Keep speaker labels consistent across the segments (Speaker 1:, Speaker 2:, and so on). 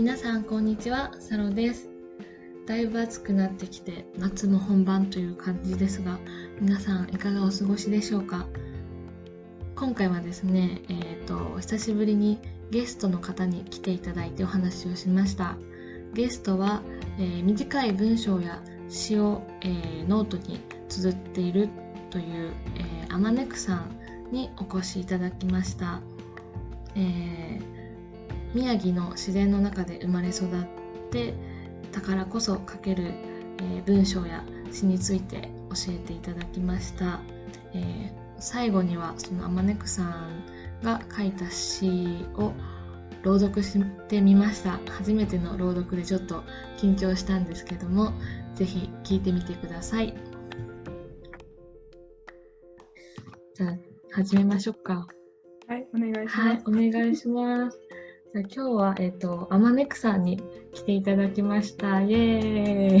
Speaker 1: 皆さんこんにちはサロです。だいぶ暑くなってきて夏も本番という感じですが皆さんいかがお過ごしでしょうか？今回はですねえっ、ー、と久しぶりにゲストの方に来ていただいてお話をしました。ゲストは、えー、短い文章や詩を、えー、ノートに綴っているという、えー、アマネクさんにお越しいただきました、えー宮城の自然の中で生まれ育ってだからこそ書ける、えー、文章や詩について教えていただきました、えー、最後にはそのあまねくさんが書いた詩を朗読してみました。初めての朗読でちょっと緊張したんですけども是非聞いてみてください。じゃあ始めましょうか。
Speaker 2: はいお願いします、
Speaker 1: はい、お願いします今日は、えっ、ー、と、あまねくさんに来ていただきました。イエーイよ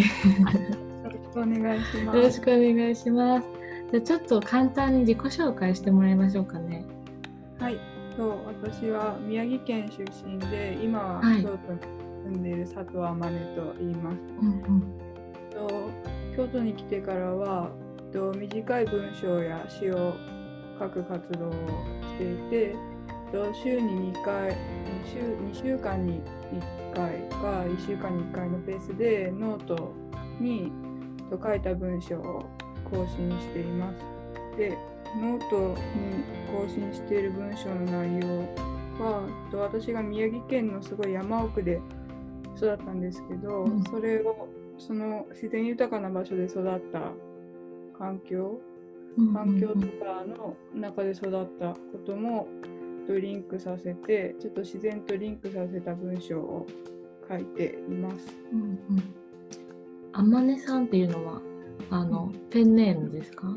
Speaker 2: ろしくお願いします。
Speaker 1: よろしくお願いします。じゃあちょっと簡単に自己紹介してもらいましょうかね。
Speaker 2: はい。と私は宮城県出身で、今は京都に住んでいる佐藤あまねと言います。うんうん、と京都に来てからは、と短い文章や詩を書く活動をしていて、週に2回週2週間に1回か1週間に1回のペースでノートに書いた文章を更新しています。でノートに更新している文章の内容は私が宮城県のすごい山奥で育ったんですけど、うん、それをその自然豊かな場所で育った環境環境とかの中で育ったこともとリンクさせてちょっと自然とリンクさせた文章を書いています。うんうん、
Speaker 1: あまねさんっていうのはあの、ペンネームですか？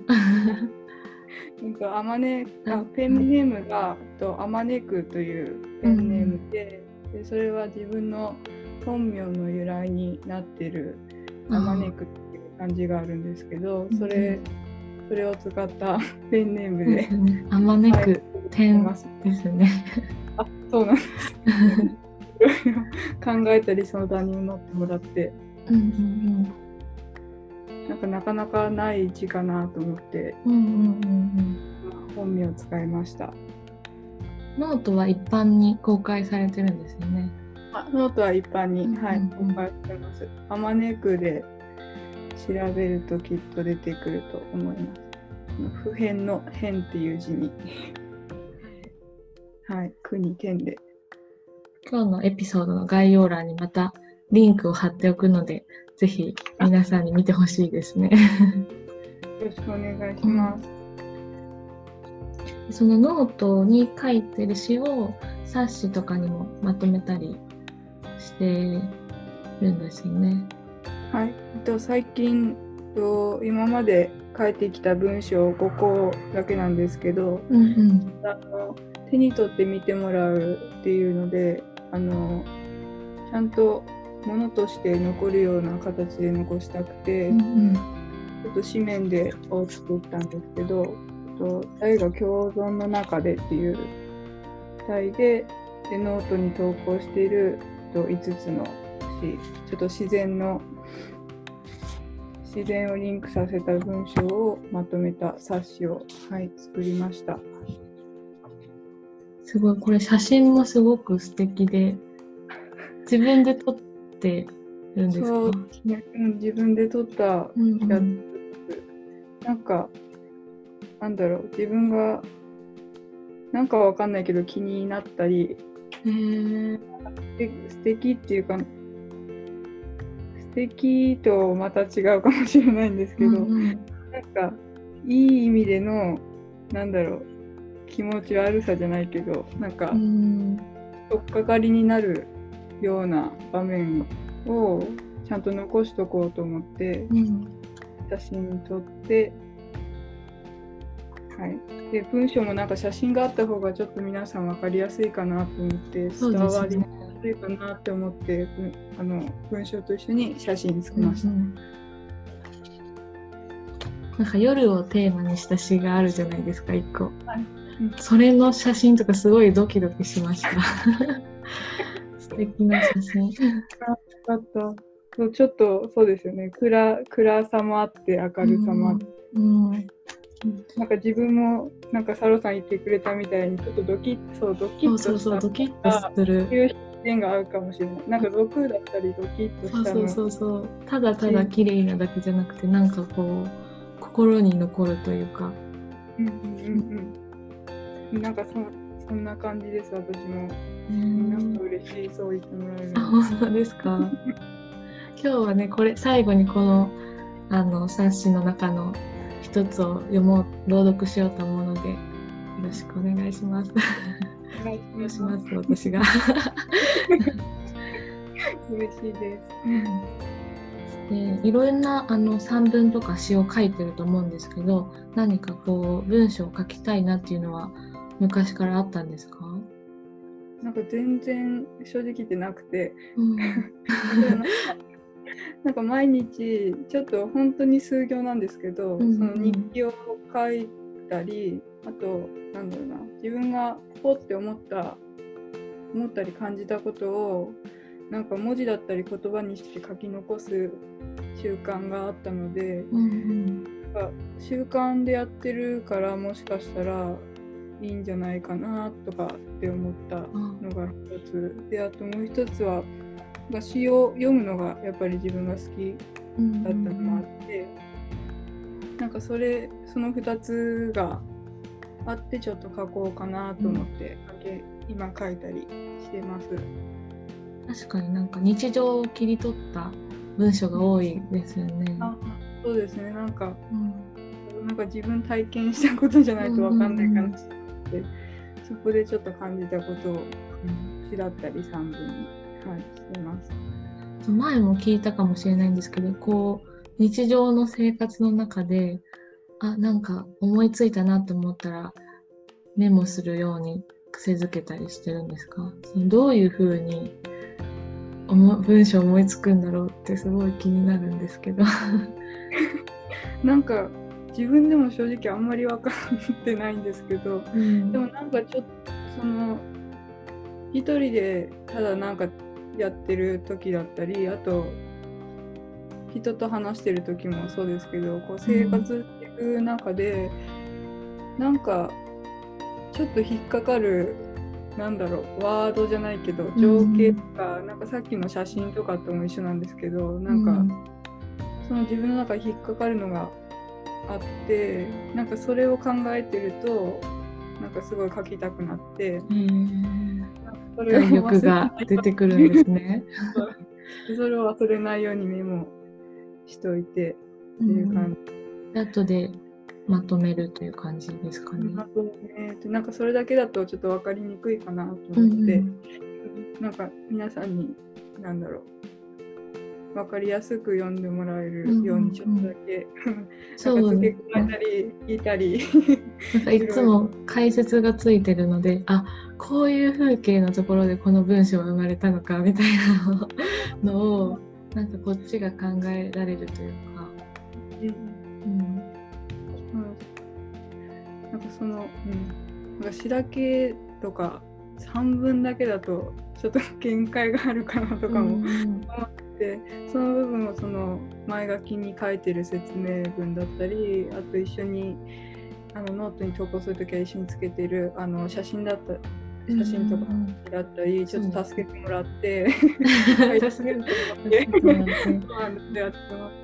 Speaker 2: なんかあまねあペンネームがとあまねくというペンネームでうん、でそれは自分の本名の由来になってるあまねくっていう感じがあるんですけどそれ、それを使った ペンネームで、
Speaker 1: あまねく、点ですね。
Speaker 2: あそうなんです。考えたり相談に乗ってもらって、うんうんうん、なんかなかなかない字かなと思って、うんうんうんうん、本名を使いました。
Speaker 1: ノートは一般に公開されてるんですよね。
Speaker 2: あノートは一般に、はい、公開してます。あまねくで調べるときっと出てくると思います。普遍の遍っていう字にはい、国県で。
Speaker 1: 今日のエピソードの概要欄にまたリンクを貼っておくので、ぜひ皆さんに見てほしいですね。
Speaker 2: よろしくお願いします。
Speaker 1: そのノートに書いてる詩を冊子とかにもまとめたりしてるんですよね。
Speaker 2: はい、と最近と今まで書いてきた文章5個だけなんですけど、うんうん、あの手に取って見てもらうっていうのであのちゃんとものとして残るような形で残したくて、うんうん、ちょっと紙面でを作ったんですけど「と大河共存の中で」っていう題ででノートに投稿していると5つのしちょっと自然の自然をリンクさせた文章をまとめた冊子を、はい、作りました。
Speaker 1: すごいこれ写真もすごく素敵で自分で撮ってるんですか？そう、
Speaker 2: ね、うん、自分で撮ったやつ、うんうん、なんかなんだろう自分がなんかわかんないけど気になったりへ素敵っていうか素敵とまた違うかもしれないんですけど、うんうん、なんかいい意味でのなんだろう気持ち悪さじゃないけどなんか取っかかりになるような場面をちゃんと残しとこうと思って、うん、写真撮って、はい、で文章もなんか写真があった方がちょっと皆さん分かりやすいかなと思って伝わりやすいかなって思って、あの文章と一緒に写真つけました。うんうん。
Speaker 1: なんか夜をテーマにした詩があるじゃないですか、一個。はい。それの写真とかすごいドキドキしました。素 素敵な写真。
Speaker 2: あった。そうちょっとそうですよね。暗暗さもあって明るさもあって、うん、うん、なんか自分もなんかサロさん言ってくれたみたいにちょっとドキッそうドキッとそうそうドキッとするいう点が合うかもしれない。なんか毒だったりドキッとした
Speaker 1: そうそうそうただただ綺麗なだけじゃなくてなんかこう心に残るというか。うんうん
Speaker 2: うんうん。なんかそそんな感じです私も。なんか嬉しいそう言ってもらえる
Speaker 1: 本当ですか？今日はねこれ最後にこのあの冊子の中の一つを読もう朗読しようと思うのでよろしくお願いします。
Speaker 2: お願いし
Speaker 1: ます。私が。
Speaker 2: 嬉しいです。
Speaker 1: でいろんなあの散文とか詩を書いてると思うんですけど何かこう文章を書きたいなっていうのは昔からあったんですか？
Speaker 2: なんか全然正直言ってなくて、うん、なんか毎日ちょっと本当に数行なんですけど、うん、その日記を書いたりあとなんだろうな。自分がこうって思った思ったり感じたことをなんか文字だったり言葉にして書き残す習慣があったので、うん、なんか習慣でやってるからもしかしたらいいんじゃないかなとかって思ったのが一つ、であともう一つは詩を読むのがやっぱり自分が好きだったのもあって、うん、なんかそれその2つがあってちょっと書こうかなと思って、うん、今書いたりしてます。
Speaker 1: 確かになんか日常を切り取った文章が多いですよね。あ
Speaker 2: そうですねなんか、うん、なんか自分体験したことじゃないと分かんない感じで、そこでちょっと感じたことを、うん、しだったり散文にはい、してます。
Speaker 1: 前も聞いたかもしれないんですけど、こう、日常の生活の中で、あ、なんか思いついたなと思ったら、メモするように癖づけたりしてるんですか？どういうふうに文章思いつくんだろうってすごい気になるんですけど。
Speaker 2: なんか自分でも正直あんまり分かってないんですけど、うん、でもなんかちょっとその一人でただなんかやってる時だったりあと人と話してる時もそうですけどこう生活く中で、うん、なんかちょっと引っかかるなんだろうワードじゃないけど情景とか、うん、なんかさっきの写真とかとも一緒なんですけどなんか、うん、その自分の中に引っかかるのがあってなんかそれを考えてるとなんかすごい書きたくなって。うん
Speaker 1: 体 力が出てくるんですね。
Speaker 2: それを忘れないようにメモしといてっていう感じ。
Speaker 1: うん、後でまとめるという感じですかね。
Speaker 2: まとめなんかそれだけだとちょっと分かりにくいかなと思って、うん、なんか皆さんに何だろう。分かりやすく読んでもらえるようにちょっとだけ、うんうん、そう付け加えたり聞いたり。
Speaker 1: なんかいつも解説がついてるのであこういう風景のところでこの文章は生まれたのかみたいなのをなんかこっちが考えられるというか。うん、うん。
Speaker 2: なんかその、うん、なんか詩だけとか3分だけだとちょっと限界があるかなとかも思って、うん、その部分をその前書きに書いてる説明文だったりあと一緒にあのノートに投稿する時は一緒につけてるあの写真だった写真とかだったり、ちょっと助けてもらって、助けてもらって、
Speaker 1: そうです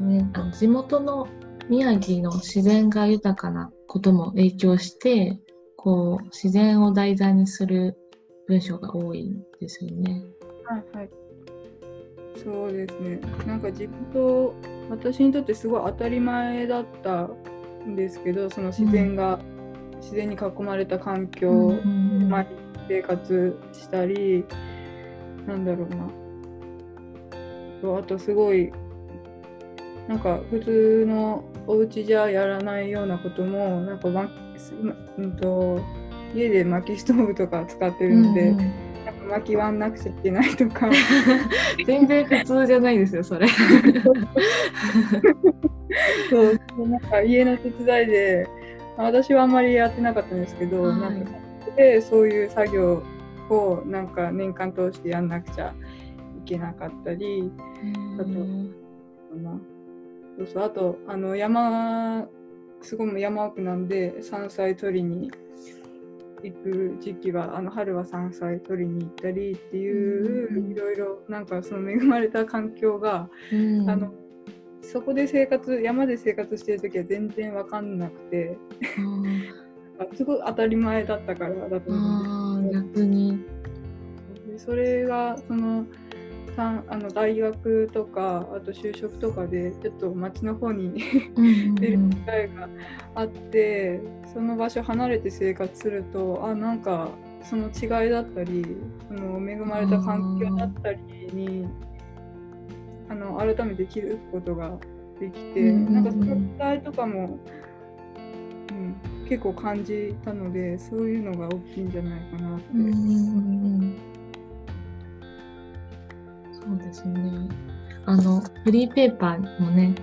Speaker 1: ね。あ地元の宮城の自然が豊かなことも影響してこう自然を題材にする文章が多いんですよね。
Speaker 2: はいはい。そうですね。なんか地元私にとってすごい当たり前だったんですけどその自然が、うん。自然に囲まれた環境、うんまあ、生活したりなんだろうな。あとすごいなんか普通のお家じゃやらないようなこともなんか、まうんと、家で薪ストーブとか使ってるんで、うん、なんか薪割んなくちゃいけないとか。
Speaker 1: 全然普通じゃないですよそれ。
Speaker 2: そうなんか家の手伝いで私はあんまりやってなかったんですけど、はい、なんかでそういう作業をなんか年間通してやんなくちゃいけなかったりあとそうそうあとあの山すごい山奥なんで山菜取りに行く時期はあの春は山菜取りに行ったりっていういろいろなんかその恵まれた環境が、あのそこで生活山で生活してる時は全然分かんなくて すごい当たり前だったからだと思うんです
Speaker 1: 逆に。
Speaker 2: それがそのあの大学とかあと就職とかでちょっと町の方に 出る機会があってその場所離れて生活するとあなんかその違いだったりその恵まれた環境だったりにあの改めて気づくことができて、なんかその違いとかも、うん、結構感じたのでそういうのが大きいんじゃないかなって。
Speaker 1: そうですね。あのフリーペーパーもね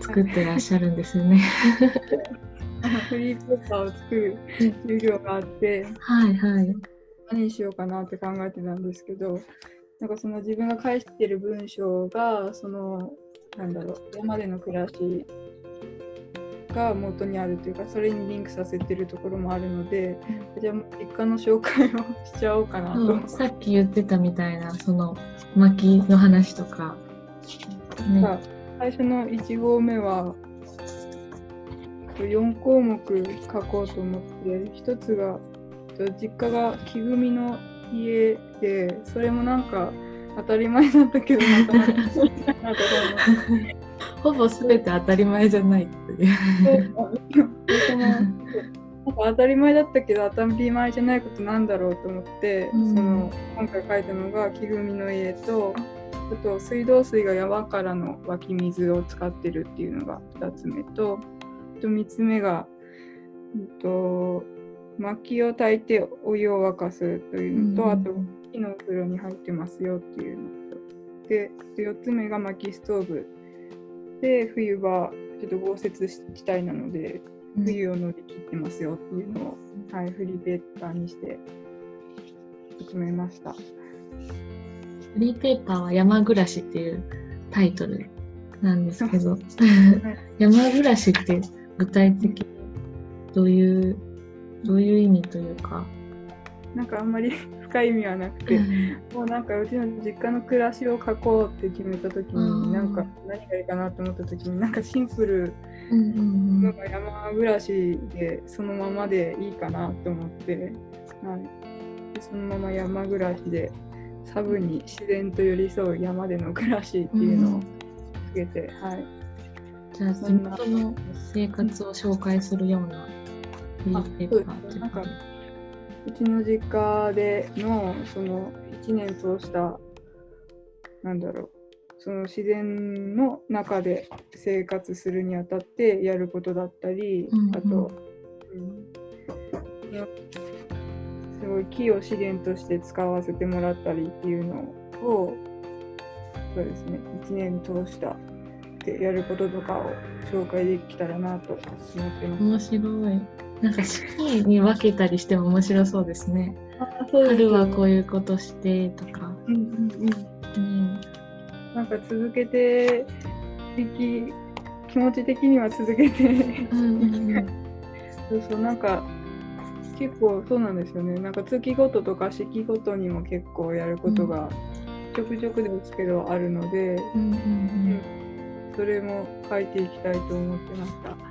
Speaker 1: 作ってらっしゃるんですよね。
Speaker 2: フリーペーパーを作る授業があって、
Speaker 1: はいはい。
Speaker 2: 何にしようかなって考えてたんですけど、なんかその自分が返してる文章がそのなんだろう山での暮らしが元にあるというかそれにリンクさせてるところもあるので、うん、じゃあ実家の紹介をしちゃおうかなと、
Speaker 1: うん、さっき言ってたみたいなその薪の話とか、
Speaker 2: ね、最初の1号目は4項目書こうと思って1つが実家が木組みの家でそれもなんか当たり前だったけどなか なか
Speaker 1: ほぼ全て当たり前じゃないっていう。
Speaker 2: なんか当たり前だったけど当たり前じゃないことなんだろうと思って、うん、その今回書いたのが木組みの家とあと水道水が山からの湧き水を使ってるっていうのが2つ目とと3つ目が、えっと、薪を炊いてお湯を沸かすというのと、うん、あと木のお風呂に入ってますよっていうのと。で4つ目が薪ストーブで冬はちょっと豪雪地帯なので冬を乗り切ってますよっていうのを、うん、はい、フリーペーパーにして進めました。フ
Speaker 1: リーペーパーは山暮らしっていうタイトルなんですけど、山暮らしって具体的にどういうどういう意味というか。
Speaker 2: なんかあんまり深い意味はなくて、もうなんかうちの実家の暮らしを書こうって決めた時になんか何がいいかなと思った時になんかシンプルのが山暮らしでそのままでいいかなと思って、はい、でそのまま山暮らしでサブに自然と寄り添う山での暮らしっていうのをつけて、はい。
Speaker 1: じゃあ地元の生活を紹介するような
Speaker 2: フリーペーパーってことうちの実家でのその1年通したなんだろうその自然の中で生活するにあたってやることだったり、うんうん、あと、うん、すごい木を資源として使わせてもらったりっていうのをそうですね1年通したでやることとかを紹介できたらなと思ってます。
Speaker 1: 面白い。なんか四季に分けたりしても面白そうですね。す春はこういうことしてとか。うんうんうん。
Speaker 2: うん、なんか続けていき気持ち的には続けて そうそうなんか結構そうなんですよね。なんか月ごととか四季ごとにも結構やることがちょくちょくですけどあるので、それも書いていきたいと思ってました。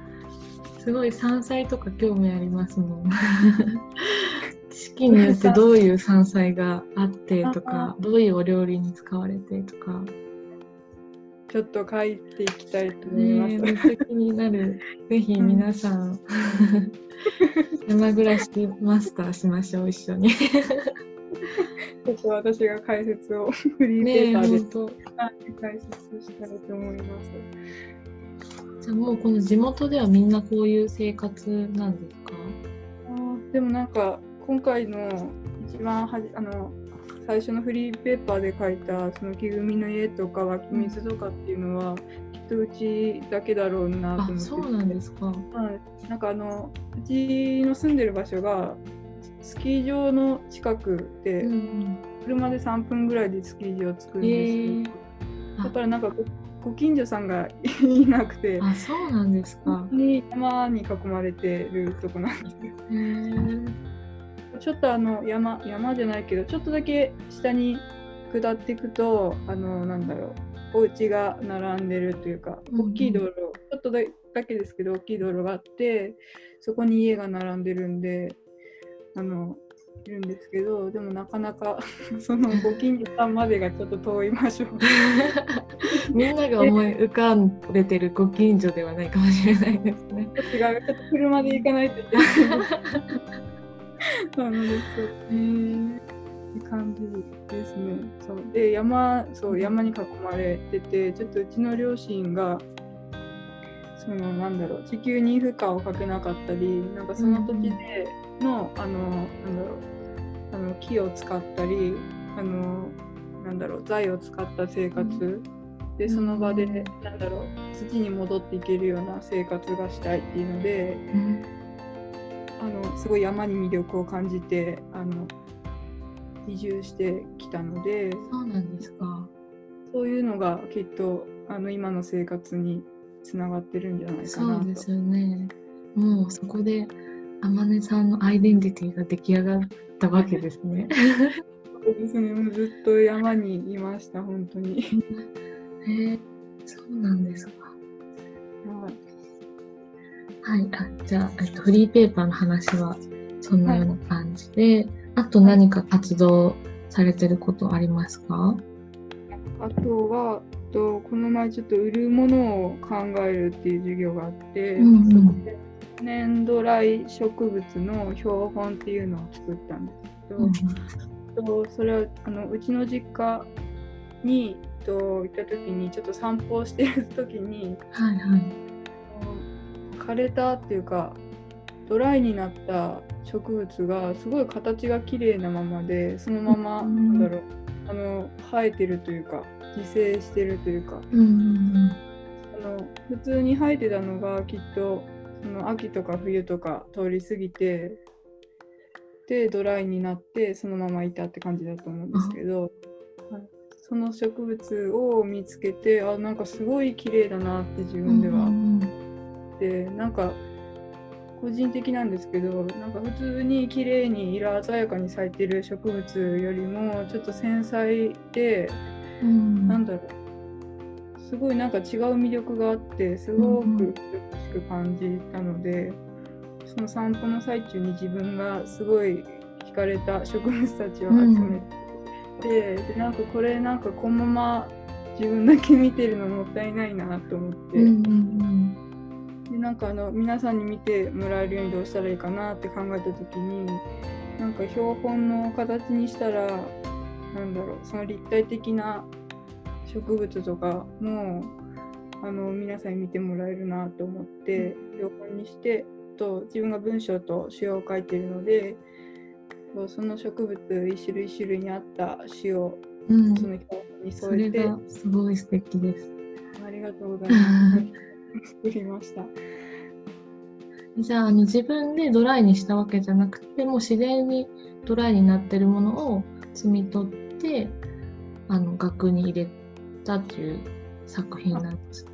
Speaker 1: すごい山菜とか興味ありますもん。四季によってどういう山菜があってとか、どういうお料理に使われてとか。
Speaker 2: ちょっと書いていきたいと思います。ね、
Speaker 1: めっちゃ気になる。ぜひ皆さん、山暮らしマスターしましょう、一緒に。ち
Speaker 2: ょっと私が解説をフリーペーパーで、ね、解説したいと思います。
Speaker 1: じゃあもうこの地元ではみんなこういう生活なんですか？
Speaker 2: あでもなんか今回の一番はじあの最初のフリーペーパーで書いたその木組みの家とか湧き水とかっていうのは、きっとうちだけだろうなと思って
Speaker 1: そうなんですか、は
Speaker 2: い、なんかあのうちの住んでる場所がスキー場の近くで、うん、車で3分ぐらいでスキー場着くんです、えー、だからなんかご近所さんがいなくて
Speaker 1: あそうなんですか。
Speaker 2: に山に囲まれてるとこなんです、えー、ちょっとあの山山じゃないけどちょっとだけ下に下っていくとあのなんだろうお家が並んでるというか大きい道路、うん、ちょっとだけですけど大きい道路があってそこに家が並んでるんであのいるんですけどでもなかなか そのご近所さんまでがちょっと遠い場所。
Speaker 1: みんなが思い浮かんでてるご近所ではないかもしれないですね。
Speaker 2: 違うちょっと車で行かないといけない。そうなんですへー。感じですね。そう。で山そう山に囲まれててちょっとうちの両親がそのなんだろう地球に負荷をかけなかったりなんかその土地での、うん、あのなんだろうあの木を使ったりあのなんだろう材を使った生活、うん、でその場で、なんだろう土に戻っていけるような生活がしたいっていうので、うん、あのすごい山に魅力を感じてあの移住してきたので。
Speaker 1: そうなんですか。
Speaker 2: そういうのがきっとあの今の生活につながってるんじゃないかな
Speaker 1: そうですよね。もうそこで天音さんのアイデンティティが出来上がったわけですね。
Speaker 2: そうですねずっと山にいました本当に。
Speaker 1: へえそうなんですか。はい、あじゃあ、えっと、フリーペーパーの話はそんなような感じで、はいあと何か活動されてることありますか？
Speaker 2: あとはとこの前ちょっと売るものを考えるっていう授業があって、うんうん、そこで年度来植物の標本っていうのを作ったんですけど、うん、とそれはあのうちの実家にと行った時にちょっと散歩してる時に、はいはい、枯れたっていうかドライになった植物がすごい形が綺麗なままでそのまま、なんだろうあの生えてるというか自生してるというか、うんうんうん、あの普通に生えてたのがきっとその秋とか冬とか通り過ぎてでドライになってそのままいたって感じだと思うんですけど、その植物を見つけてあなんかすごい綺麗だなって自分では。でなんか個人的なんですけどなんか普通に綺麗に色鮮やかに咲いてる植物よりもちょっと繊細で、うん、なんだろうすごいなんか違う魅力があってすごく美しく感じたので、うん、その散歩の最中に自分がすごい惹かれた植物たちを集めて、うん、でなんかこれなんかこのまま自分だけ見てるのもったいないなと思って。でなんかあの皆さんに見てもらえるようにどうしたらいいかなって考えた時になんか標本の形にしたらなんだろうその立体的な植物とかもあの皆さんに見てもらえるなと思って標本にしてと自分が文章と詩を書いているのでその植物一種類一種類に合った詩をその標本に添えて、
Speaker 1: うん、すごい素敵です。
Speaker 2: ありがとうございます。作りました。
Speaker 1: じゃああの自分でドライにしたわけじゃなくても自然にドライになってるものを摘み取ってあの額に入れたっていう作品なんです。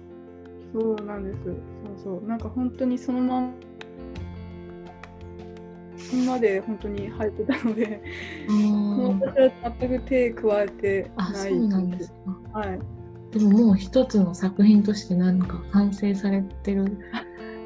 Speaker 2: そうなんです。そうそうなんか本当にそのまままで本当に生えてたので、私は全く手加えてない。そうなんですか。はい。
Speaker 1: でももう一つの作品として何か完成されてる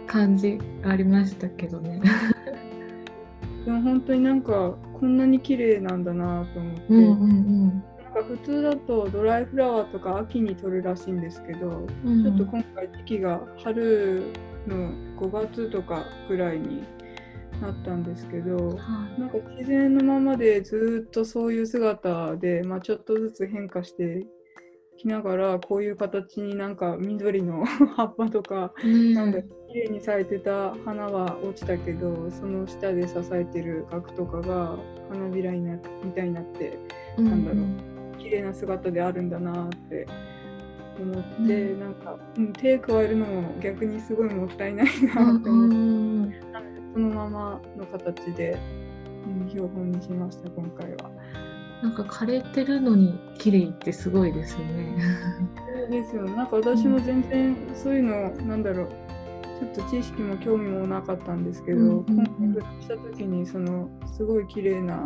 Speaker 1: 感じがありましたけどね。
Speaker 2: でも本当になんかこんなに綺麗なんだなと思って、うんうんうん、普通だとドライフラワーとか秋に撮るらしいんですけど、うん、ちょっと今回時期が春の5月とかぐらいになったんですけど、はい、なんか自然のままでずっとそういう姿で、まあ、ちょっとずつ変化してきながらこういう形になんか緑の 葉っぱとか、うん、なんか綺麗に咲いてた花は落ちたけどその下で支えてる額とかが花びらになみたいになって、うん、なんだろう綺麗な姿であるんだなって思って、うん、なんか、うん、手加えるのも逆にすごいもったいないなって思って、うん、そのままの形でうん、標本にしました今回は。
Speaker 1: なんか枯れてるのに綺麗ってすごいですよね。
Speaker 2: そうですよなんか私も全然そういうの、なんだろうちょっと知識も興味もなかったんですけど、うんうんうん、今回した時にそのすごい綺麗な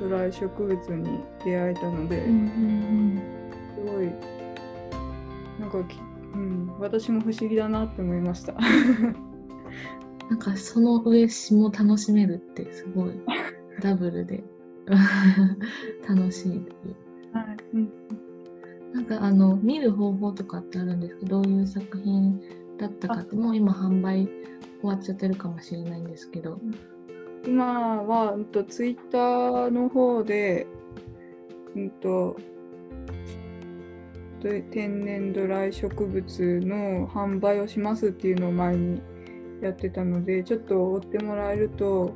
Speaker 2: ドライ植物に出会えたので、うんうんうん、すごいなんか、うん、私も不思議だなって思いました。
Speaker 1: なんかその上詩も楽しめるってすごい。ダブルで。楽しいいう。はい。うん、なんかあの見る方法とかってあるんですけどどういう作品だったかって。もう今販売終わっちゃってるかもしれないんですけど。
Speaker 2: 今は、うんと、ツイッターの方で、うんと、天然ドライ植物の販売をしますっていうのを前にやってたのでちょっと追ってもらえると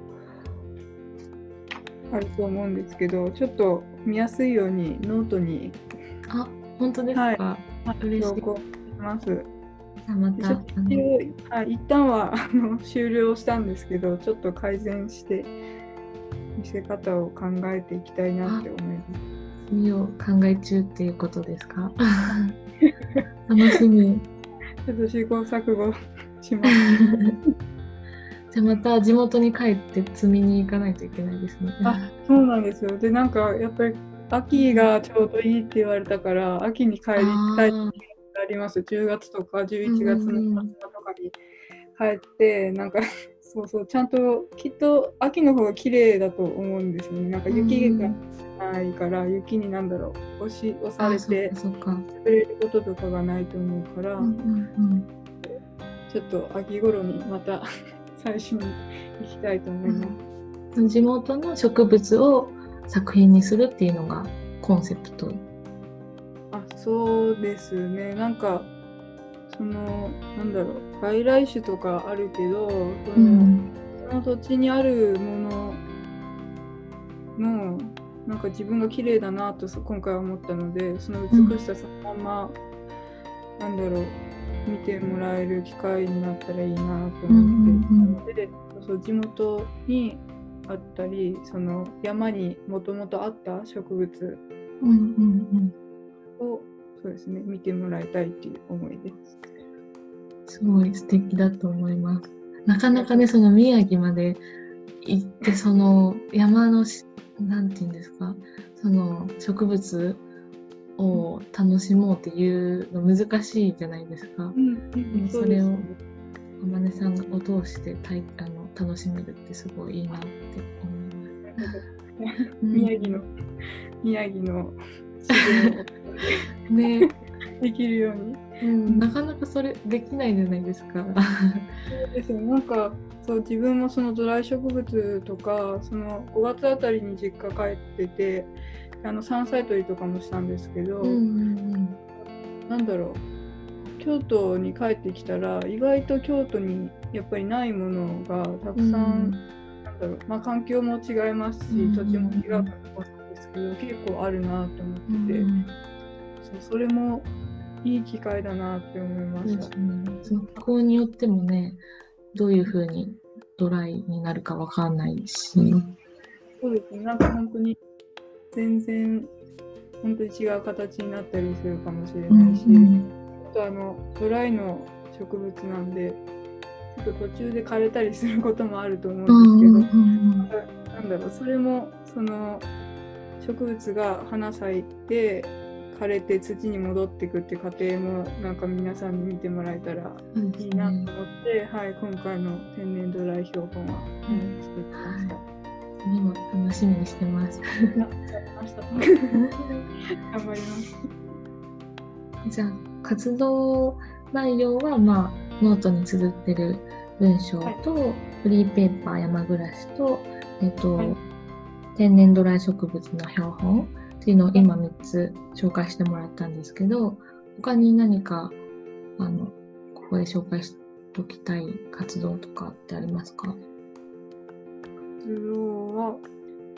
Speaker 2: あると思うんですけどちょっと見やすいようにノートに
Speaker 1: あ本当ですか、はい、嬉しい。
Speaker 2: ますまた一応はい、一旦はあの終了したんですけどちょっと改善して見せ方を考えていきたいなって思います。
Speaker 1: 見を考え中っていうことですか？楽しみ。
Speaker 2: ちょっと試行錯誤します。
Speaker 1: じゃあまた地元に帰って積みに行かないといけないですね。
Speaker 2: あそうなんですよ。でなんかやっぱり秋がちょうどいいって言われたから秋に帰りたいあります。10月とか11月の末とかに帰って、うん、なんか そうそうちゃんときっと秋の方が綺麗だと思うんですよね。なんか雪がないから、雪になんだろう押し押されて滑れることとかがないと思うから、ちょっと秋頃にまた 最初に行きたいと思います。
Speaker 1: うん、地元の植物を作品にするっていうのがコンセプト
Speaker 2: あそうですね。なんかそのなんだろう。外来種とかあるけどそのうん、その土地にあるもののなんか自分が綺麗だなと今回は思ったのでその美しさそのまま、うん、なんだろう。見てもらえる機会になったらいいなと思っていたので、うん、そう地元にあったりその山にもともとあった植物、をそうですね見てもらいたいっていう思いです。
Speaker 1: すごい素敵だと思います。なかなかねその宮城まで行ってその山のなんて言うんですかその植物を楽しもうっていうの難しいじゃないですか。うん、それを天音さんを通してたいあの楽しめるってすごいいいなって思います。
Speaker 2: 宮城の宮城の
Speaker 1: ね。
Speaker 2: できるように、
Speaker 1: うん、なかなかそれできないじゃないですか。
Speaker 2: そうですよ。なんかそう自分もそのドライ植物とかその5月あたりに実家帰っててあの山菜採りとかもしたんですけど、うんなんだろう。京都に帰ってきたら意外と京都にやっぱりないものがたくさん、うん、なんだろう。まあ、環境も違いますし、土地も違うと思結構あるなと思ってて、うん、そうそれもいい機会だなって思いました。
Speaker 1: その気候によってもねどういうふうにドライになるかわかんないし。
Speaker 2: そうですね。なんか本当に全然本当に違う形になったりするかもしれないし、うん、あとあのドライの植物なんでちょっと途中で枯れたりすることもあると思うんですけど、うん、なんだろうそれもその植物が花咲いて枯れて土に戻っていくって過程もなんか皆さんに見てもらえたらいいなと思って、はい、今回の天然ドライ標本は、うん、作ってました。
Speaker 1: 次も楽しみにしてます。頑
Speaker 2: 張ります。
Speaker 1: じゃあ活動内容はまあノートに綴ってる文章と、はい、フリーペーパー山暮らしとえっと、はい、天然ドライ植物の標本っていうのを今3つ紹介してもらったんですけど他に何かあのここで紹介しておきたい活動とかってありますか？
Speaker 2: 活動は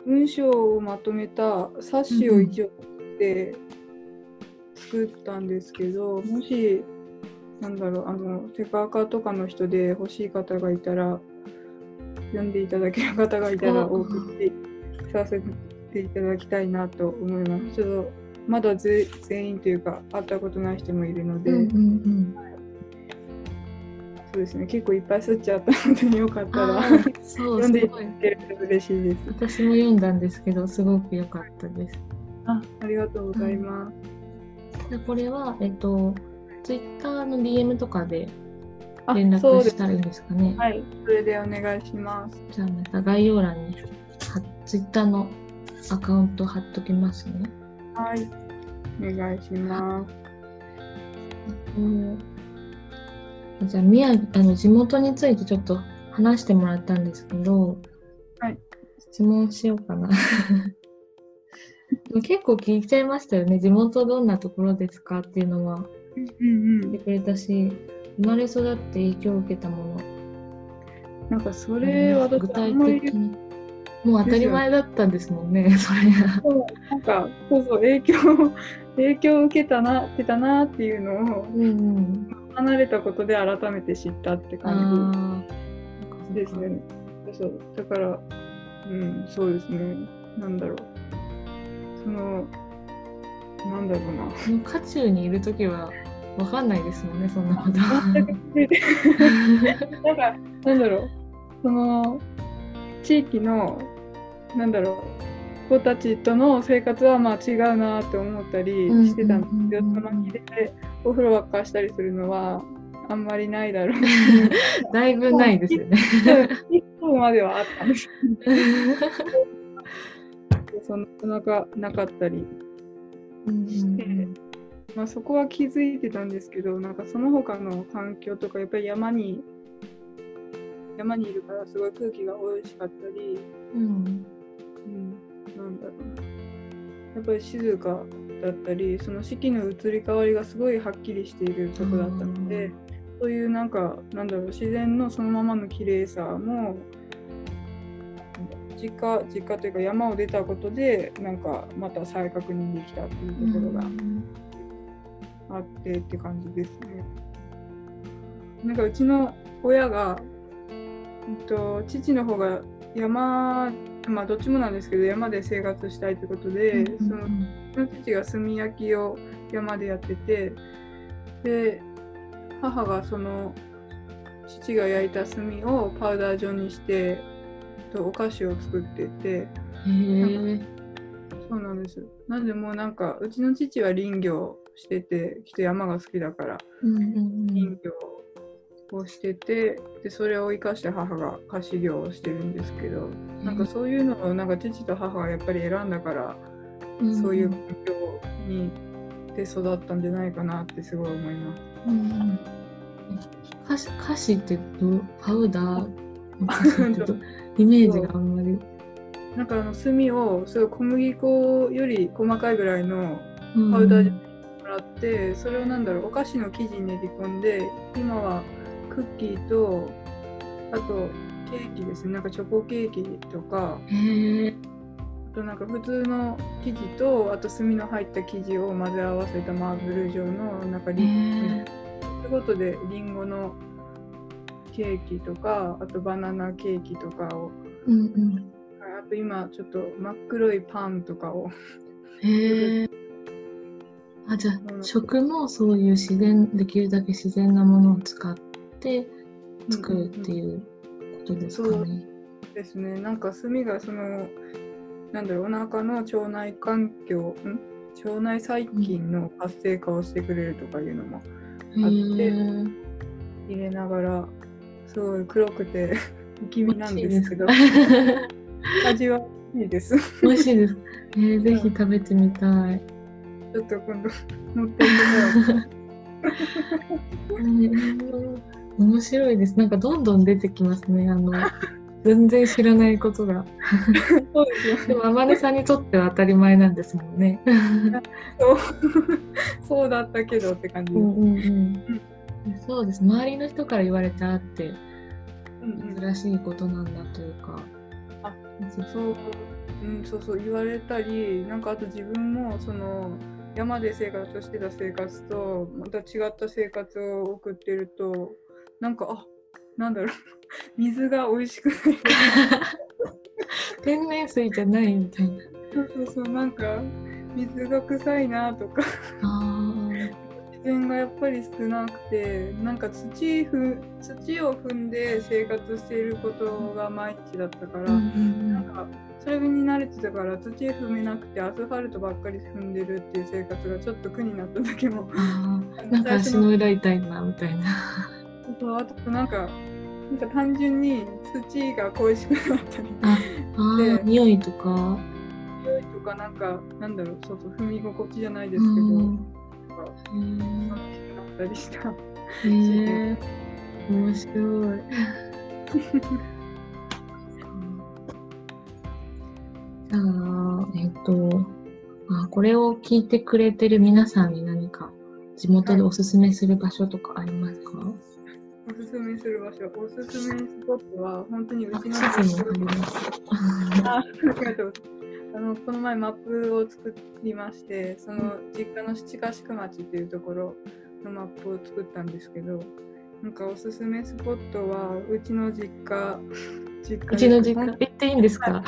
Speaker 2: 文章をまとめた冊子を一応って作ったんですけど、うん、もしなんだろうあのセカーカとかの人で欲しい方がいたら読んでいただける方がいたら送ってさせていただきたいなと思います。ちょっとまだ全員というか会ったことない人もいるので、うんうんうん。そうですね。結構いっぱい吸っちゃったのでよかったら読んでいただけると嬉しいです。
Speaker 1: 私も読んだんですけどすごく良かったです。
Speaker 2: あありがとうございます、
Speaker 1: でこれはえっとツイッターの DM とかで連絡したらいいんですかね。
Speaker 2: はいそれでお願いします。
Speaker 1: じゃあまた概要欄にツイッターのアカウント貼っときますね。
Speaker 2: はい。お願いします。
Speaker 1: うんじゃあ宮城あの地元についてちょっと話してもらったんですけど、
Speaker 2: はい、
Speaker 1: 質問しようかな。結構聞いちゃいましたよね。地元どんなところですかっていうのは。言ってくれたし、生まれ育って影響を受けたもの。
Speaker 2: なんかそれは
Speaker 1: 具体的にもう当たり前だったんですもんね、それ
Speaker 2: が。なんかそうそう影響 影響を受けたなってたなっていうのを、うんうん、離れたことで改めて知ったって感じですね。そうだから、うん、そうですね。なんだろう。その、なんだろうな。
Speaker 1: その渦中にいるときは分かんないですもんね、そんなこと。なんか、
Speaker 2: なんだろう。その、地域の、なんだろう。子たちとの生活はまあ違うなって思ったりしてたんですよ。その日でお風呂ばっかしたりするのはあんまりないだろう
Speaker 1: だいぶないですよね。
Speaker 2: 一個まではあったんです そなかなかなかったりして、まあ、そこは気づいてたんですけどなんかその他の環境とかやっぱり山に山にいるからすごい空気が美味しかったり、うん、うん、なんだろうなやっぱり静かだったりその四季の移り変わりがすごいはっきりしているとこだったので、そういうなんかなんだろう自然のそのままの綺麗さも実家実家というか山を出たことでなんかまた再確認できたっていうところがあってって感じですね。なんかうちの親が、えっと、父の方が山まあどっちもなんですけど山で生活したいということで、そのの父が炭焼きを山でやっててで母がその父が焼いた炭をパウダー状にしてとお菓子を作っててそうなんです。なんでもうなんかうちの父は林業しててきっと山が好きだから、林業をしててでそれを生かして母が菓子業をしてるんですけど、なんかそういうのをなんか父と母がやっぱり選んだから、そういう環境にで育ったんじゃないかなってすごい思います。うん。
Speaker 1: 歌詞歌詞ってどパウダー イメージがあんまり。
Speaker 2: なんかあの炭をすごい小麦粉より細かいぐらいのパウダーでもらって、うん、それをなんだろうお菓子の生地に練り込んで今はクッキーとあとケーキですね。なんかチョコケーキとか。あとなんか普通の生地とあと炭の入った生地を混ぜ合わせたマーブル状のなんかリップいうことでりんごのケーキとかあとバナナケーキとかを、うんうん、あと今ちょっと真っ黒いパンとかを。へ
Speaker 1: えあじゃあ食もそういう自然できるだけ自然なものを使って作るっていうことですかね、うんうん、
Speaker 2: そうですね。なんか炭がそのなんだろうお腹の腸内環境ん？腸内細菌の活性化をしてくれるとかいうのも、うんあって入れながらすごい黒くて 不気味なんですけど。味は
Speaker 1: い
Speaker 2: いです。
Speaker 1: 美味しいです、えー、ぜひ食べてみたい。
Speaker 2: ちょっと今度持っていってもら
Speaker 1: う 面白いです。なんかどんどん出てきますね。あの全然知らないことが。そうですよ、ね、でも天音さんにとっては当たり前なんですもんね。
Speaker 2: そうそうだったけどって感じです。うんうんうん
Speaker 1: そうです。周りの人から言われたって珍しいことなんだというか。
Speaker 2: あそう、うん、そうそう言われたり、なんかあと自分もその山で生活してた生活とまた違った生活を送ってると、なんかあなんだろう。水が美味しくない。
Speaker 1: 天然水じゃないみたいな。
Speaker 2: そうそうそうなんか水が臭いなとか。自然がやっぱり少なくてなんか土ふ土を踏んで生活していることが毎日だったから、なんかそれに慣れてたから土踏めなくてアスファルトばっかり踏んでるっていう生活がちょっと苦になった時も。
Speaker 1: なんか足の裏痛いなみたいな
Speaker 2: そうあとなんかなんか単純に土が恋しくなったり
Speaker 1: あで匂いとか
Speaker 2: 匂いとかなんかなんだろうそうそう踏み心地じゃないですけど、うん、なんか楽しくなったりした。へ
Speaker 1: え面白い。じゃあ、えっ、とあ、これを聞いてくれてる皆さんに何か地元でおすすめする場所とかありますか、はい、
Speaker 2: おすすめする場所、おすすめスポットは本当にうちの
Speaker 1: あ
Speaker 2: ありがとう。あのこの前マップを作りましてその実家の七ヶ宿町っていうところのマップを作ったんですけどなんかおすすめスポットはうちの実家
Speaker 1: 実家うちの実家。行っていいんですか、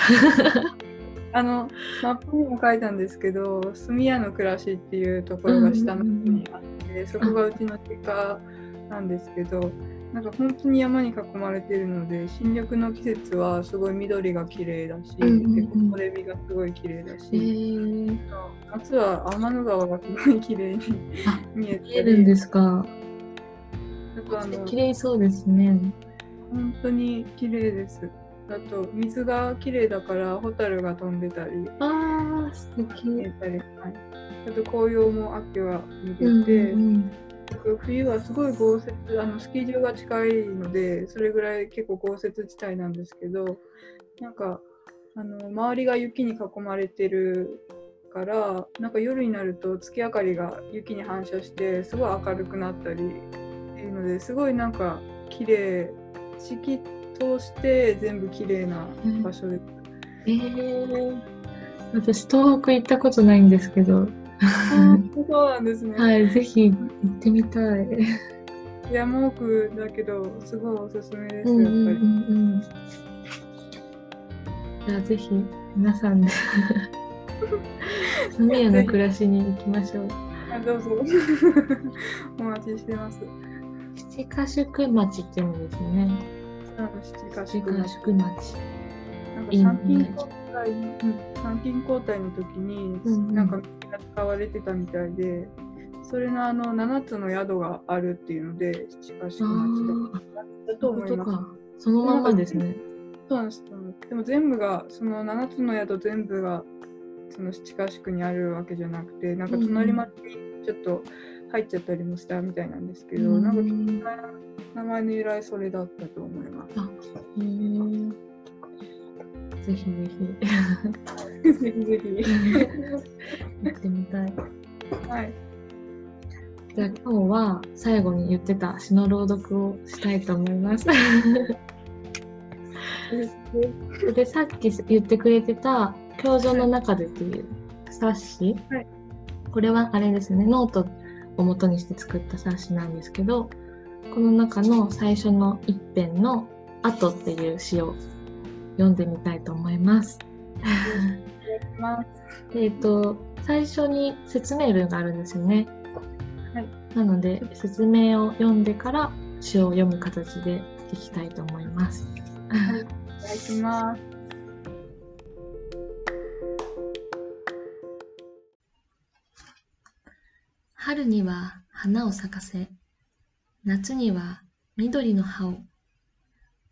Speaker 2: あのマップにも書いたんですけど住屋の暮らしっていうところが下の方にあって、そこがうちの実家なんですけどなんか本当に山に囲まれているので新緑の季節はすごい緑が綺麗だし、うんうんうん、結構トレビがすごい綺麗だし、えー、夏は天の川がすごい綺麗に見えて
Speaker 1: るんですか？あの綺麗そうですね。
Speaker 2: 本当に綺麗です。あと水が綺麗だからホタルが飛んでたり、
Speaker 1: ああ素敵。
Speaker 2: はい。あと紅葉も秋は見てて。うんうん冬はすごい豪雪あのスキー場が近いのでそれぐらい結構豪雪地帯なんですけどなんかあの周りが雪に囲まれてるからなんか夜になると月明かりが雪に反射してすごい明るくなったりっていうのですごいなんか綺麗四季通して全部綺麗な場所です。
Speaker 1: えー、私東北行ったことないんですけど
Speaker 2: そうなんですね。
Speaker 1: はい、ぜひ行ってみたい。
Speaker 2: 山奥だけど、すごいおすすめです、やっぱり。うんうんうん
Speaker 1: じゃあ、ぜひ皆さんで 飲み屋の暮らしに行きましょう。
Speaker 2: あどうぞ。お待ちしてます。
Speaker 1: 七ヶ宿町っていうんですね。
Speaker 2: 七ヶ宿
Speaker 1: 町。なんか
Speaker 2: 参勤交代、うん、参勤交代の時に、うん、なんかが使われてたみたいで、それのあの7つの宿があるっていうので、七ヶ宿町だと思いま
Speaker 1: す。そのままですね。
Speaker 2: そうなんです。でも全部が、その7つの宿全部が、その七ヶ宿にあるわけじゃなくて、なんか隣町にちょっと入っちゃったりもしたみたいなんですけど、うん、なんか名前の由来それだったと思います。あへ
Speaker 1: ぜひぜひ。ぜひぜひ。行ってみたい。
Speaker 2: はい。
Speaker 1: じゃあ今日は最後に言ってた詩の朗読をしたいと思います。でさっき言ってくれてた「教場の中で」っていう冊子、はい、これはあれですねノートを元にして作った冊子なんですけどこの中の最初の一編の「後」っていう詩を読んでみたいと思います。えっと最初に説明文があるんですよね。はい、なので説明を読んでから詩を読む形でいきたいと思います。
Speaker 2: はい、お願いします。
Speaker 1: 春には花を咲かせ、夏には緑の葉を、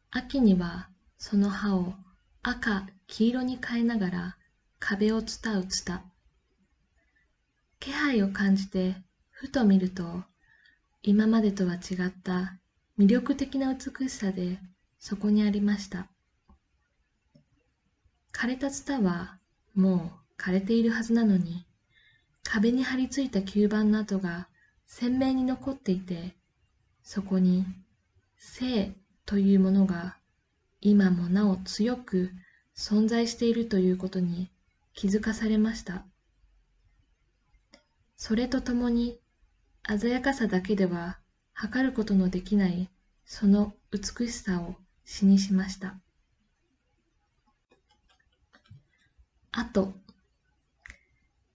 Speaker 1: 秋にはその葉を赤、黄色に変えながら壁を伝うツタ。気配を感じてふと見ると、今までとは違った魅力的な美しさでそこにありました。枯れたツタはもう枯れているはずなのに、壁に張り付いた吸盤の跡が鮮明に残っていて、そこに生というものが今もなお強く存在しているということに気づかされました。それとともに鮮やかさだけでは測ることのできないその美しさを詩にしました。あと、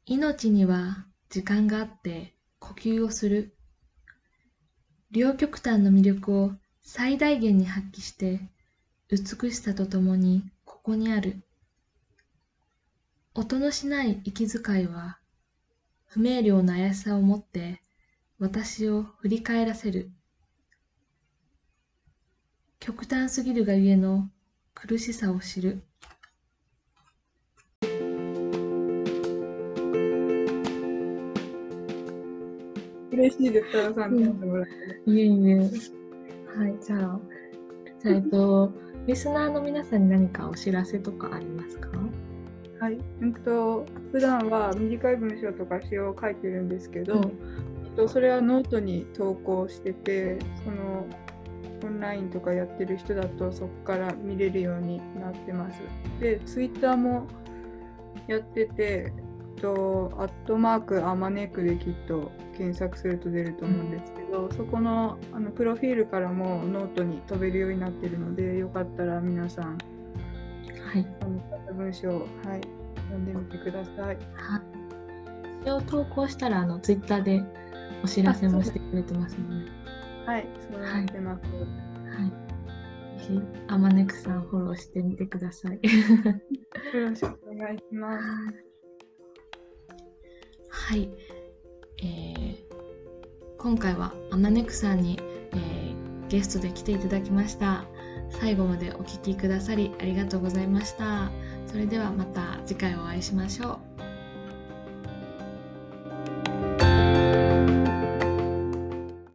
Speaker 1: 命には時間があって呼吸をする。両極端の魅力を最大限に発揮して美しさとともにここにある。音のしない息遣いは不明瞭な怪しさを持って私を振り返らせる。極端すぎるがゆえの苦しさを知る。
Speaker 2: 嬉しいです、タラさんにもらって。
Speaker 1: いえいえ。はい、じゃあ、じゃあ、えっと、リスナーの皆さんに何かお知らせとかありますか？
Speaker 2: はい、うんと普段は短い文章とか詩を書いてるんですけど、うん、それはノートに投稿しててそのオンラインとかやってる人だとそこから見れるようになってます。で、ツイッターもやってて、とアットマークアマネクできっと検索すると出ると思うんですけど、そこのあのプロフィールからもノートに飛べるようになってるので、よかったら皆さんはい、文章、はい、読んでみてください。はい。
Speaker 1: それを投稿したらあのツイッターでお知らせもしてくれてますので。
Speaker 2: はい、そうなってます。はい。はい
Speaker 1: ぜひ、あまねくさんフォローしてみてください。よ
Speaker 2: ろしくお願いします。
Speaker 1: はい。えー、今回はあまねくさんに、えー、ゲストで来ていただきました。最後までお聴きくださりありがとうございました。それではまた次回お会いしましょう。